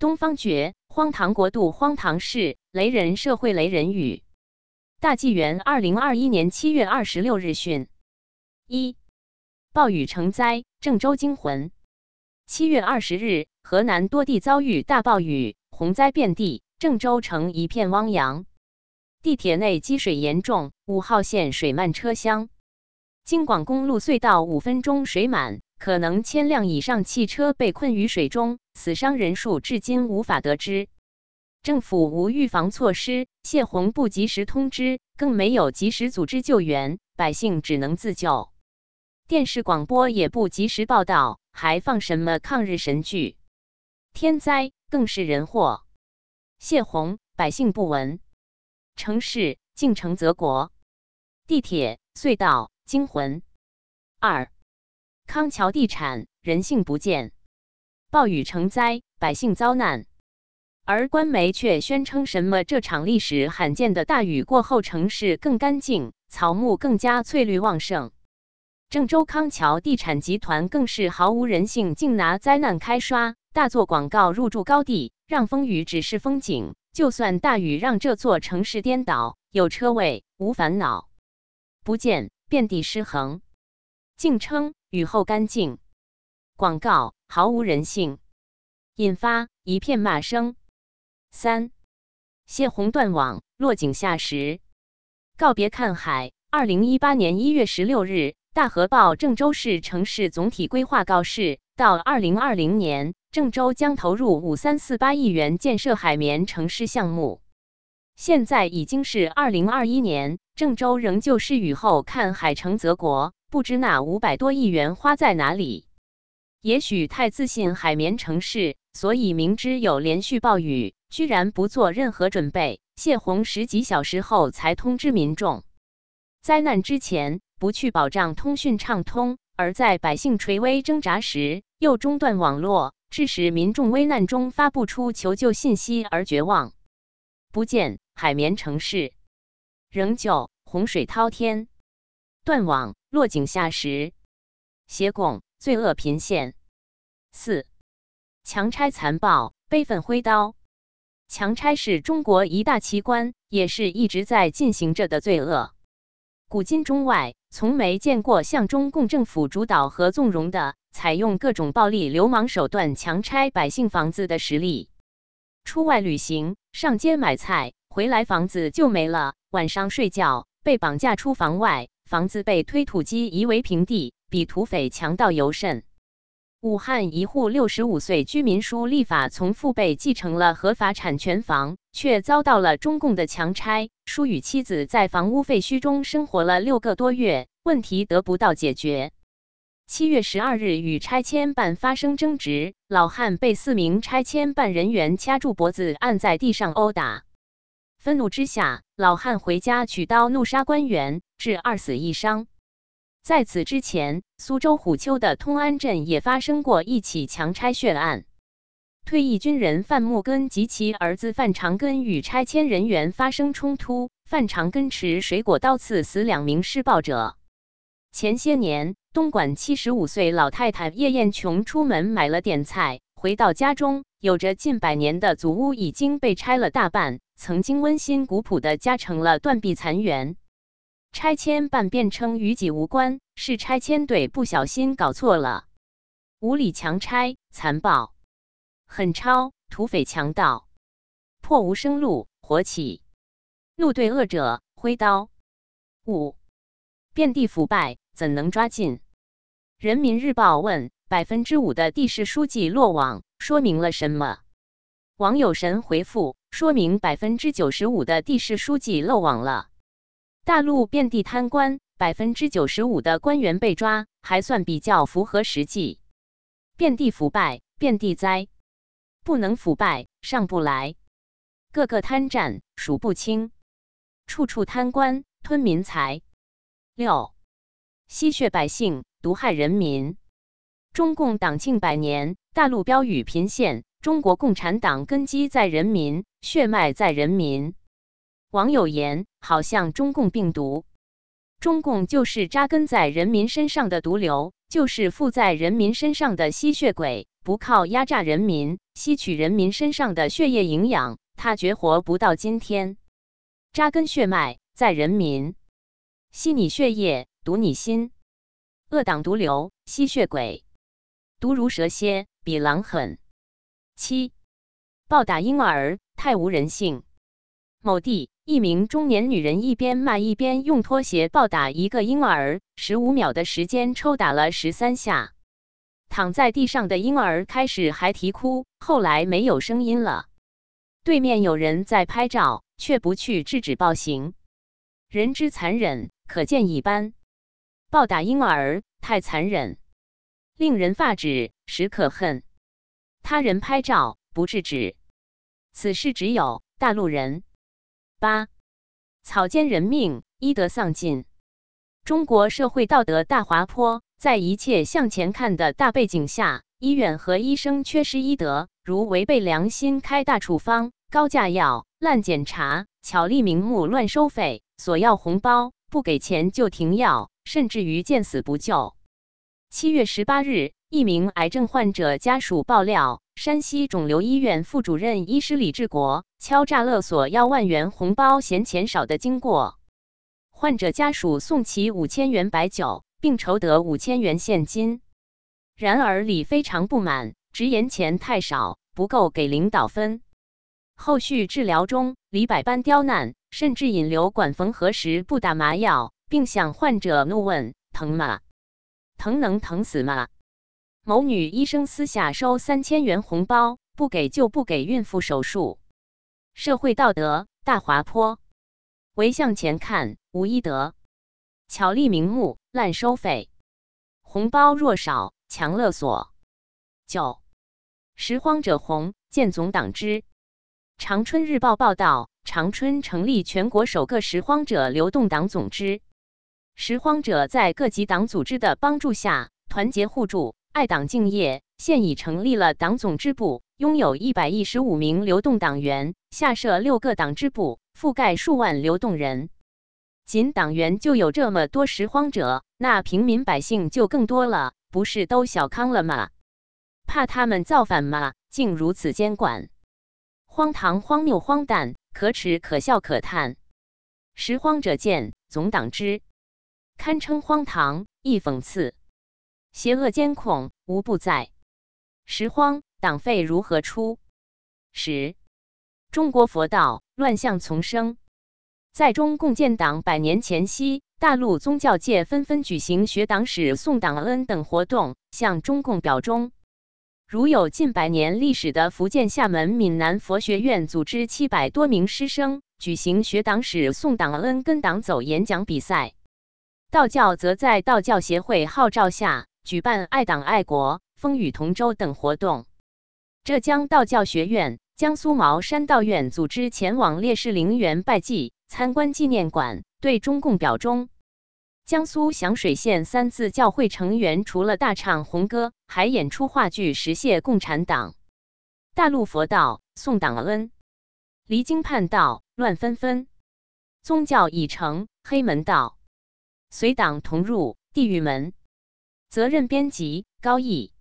东方觉，荒唐国度，荒唐事，雷人社会，雷人语。大纪元二零二一年七月二十六日讯：一，暴雨成灾，郑州惊魂。七月二十日，河南多地遭遇大暴雨，洪灾遍地，郑州城一片汪洋。地铁内积水严重，五号线水漫车厢。京广公路隧道五分钟水满。可能千辆以上汽车被困于水中，死伤人数至今无法得知。政府无预防措施，泄洪不及时通知，更没有及时组织救援，百姓只能自救。电视广播也不及时报道，还放什么抗日神剧？天灾更是人祸。泄洪，百姓不闻；城市进城则国，地铁隧道惊魂。二。康桥地产人性不见，暴雨成灾，百姓遭难，而官媒却宣称什么这场历史罕见的大雨过后，城市更干净，草木更加翠绿旺盛。郑州康桥地产集团更是毫无人性，竟拿灾难开刷，大做广告入驻高地，让风雨只是风景，就算大雨让这座城市颠倒，有车位无烦恼，不见遍地失衡，竟称。雨后干净，广告毫无人性，引发一片骂声。三泄洪断网，落井下石，告别看海。二零一八年一月十六日，大河报郑州市城市总体规划告示，到二零二零年，郑州将投入五三四八亿元建设海绵城市项目。现在已经是二零二一年，郑州仍旧是雨后看海城泽国。不知那五百多亿元花在哪里？也许太自信海绵城市，所以明知有连续暴雨，居然不做任何准备，泄洪十几小时后才通知民众。灾难之前不去保障通讯畅通，而在百姓垂危挣扎时又中断网络，致使民众危难中发不出求救信息而绝望。不见海绵城市，仍旧洪水滔天，断网。落井下石，邪拱罪恶频现。四强拆残暴，悲愤挥刀。强拆是中国一大奇观，也是一直在进行着的罪恶。古今中外，从没见过像中共政府主导和纵容的，采用各种暴力、流氓手段强拆百姓房子的实例。出外旅行，上街买菜，回来房子就没了；晚上睡觉，被绑架出房外。房子被推土机夷为平地，比土匪强盗尤甚。武汉一户六十五岁居民书立法从父辈继承了合法产权房，却遭到了中共的强拆。书与妻子在房屋废墟中生活了六个多月，问题得不到解决。七月十二日，与拆迁办发生争执，老汉被四名拆迁办人员掐住脖子，按在地上殴打。愤怒之下，老汉回家取刀怒杀官员，致二死一伤。在此之前，苏州虎丘的通安镇也发生过一起强拆血案。退役军人范木根及其儿子范长根与拆迁人员发生冲突，范长根持水果刀刺死两名施暴者。前些年，东莞七十五岁老太太叶艳琼出门买了点菜，回到家中，有着近百年的祖屋已经被拆了大半。曾经温馨古朴的家成了断壁残垣，拆迁办辩称与己无关，是拆迁队不小心搞错了，无理强拆，残暴，狠超，土匪强盗，破无生路，火起，怒对恶者，挥刀。五，遍地腐败，怎能抓尽？人民日报问：百分之五的地市书记落网，说明了什么？网友神回复。说明百分之九十五的地市书记漏网了。大陆遍地贪官，百分之九十五的官员被抓，还算比较符合实际。遍地腐败，遍地灾，不能腐败上不来。个个贪占数不清，处处贪官吞民财。六，吸血百姓，毒害人民。中共党庆百年，大陆标语频现。中国共产党根基在人民，血脉在人民。网友言：好像中共病毒。中共就是扎根在人民身上的毒瘤，就是附在人民身上的吸血鬼。不靠压榨人民、吸取人民身上的血液营养，他绝活不到今天。扎根血脉在人民，吸你血液，毒你心。恶党毒瘤，吸血鬼，毒如蛇蝎，比狼狠。七，暴打婴儿，太无人性。某地，一名中年女人一边骂一边用拖鞋暴打一个婴儿，十五秒的时间抽打了十三下。躺在地上的婴儿开始还啼哭，后来没有声音了。对面有人在拍照，却不去制止暴行。人之残忍，可见一斑。暴打婴儿太残忍，令人发指，实可恨。他人拍照不制止，此事只有大陆人。八草菅人命，医德丧尽。中国社会道德大滑坡。在一切向前看的大背景下，医院和医生缺失医德，如违背良心开大处方、高价药、滥检查、巧立名目乱收费、索要红包、不给钱就停药，甚至于见死不救。七月十八日，一名癌症患者家属爆料，山西肿瘤医院副主任医师李志国敲诈勒索要万元红包嫌钱少的经过。患者家属送其五千元白酒。并筹得五千元现金，然而李非常不满，直言钱太少，不够给领导分。后续治疗中，李百般刁难，甚至引流管缝合时不打麻药，并向患者怒问：“疼吗？疼能疼死吗？”某女医生私下收三千元红包，不给就不给孕妇手术。社会道德大滑坡，唯向前看，无医德。巧立名目，滥收费，红包若少，强勒索。九，拾荒者红，见总党之。长春日报报道，长春成立全国首个拾荒者流动党总支。拾荒者在各级党组织的帮助下，团结互助，爱党敬业，现已成立了党总支部，拥有一百一十五名流动党员，下设六个党支部，覆盖数万流动人。仅党员就有这么多拾荒者，那平民百姓就更多了，不是都小康了吗？怕他们造反吗？竟如此监管，荒唐、荒谬、荒诞，可耻、可笑、可叹。拾荒者见总党之，堪称荒唐，亦讽刺。邪恶监控无不在。拾荒党费如何出？十中国佛道乱象丛生。在中共建党百年前夕，大陆宗教界纷纷举行学党史、送党恩等活动，向中共表忠。如有近百年历史的福建厦门闽南佛学院，组织七百多名师生举行学党史、送党恩、跟党走演讲比赛。道教则在道教协会号召下，举办爱党爱国、风雨同舟等活动。浙江道教学院、江苏茅山道院组织前往烈士陵园拜祭。参观纪念馆，对中共表忠。江苏响水县三字教会成员除了大唱红歌，还演出话剧，实现共产党。大陆佛道送党恩，离经叛道乱纷纷，宗教已成黑门道，随党同入地狱门。责任编辑高毅。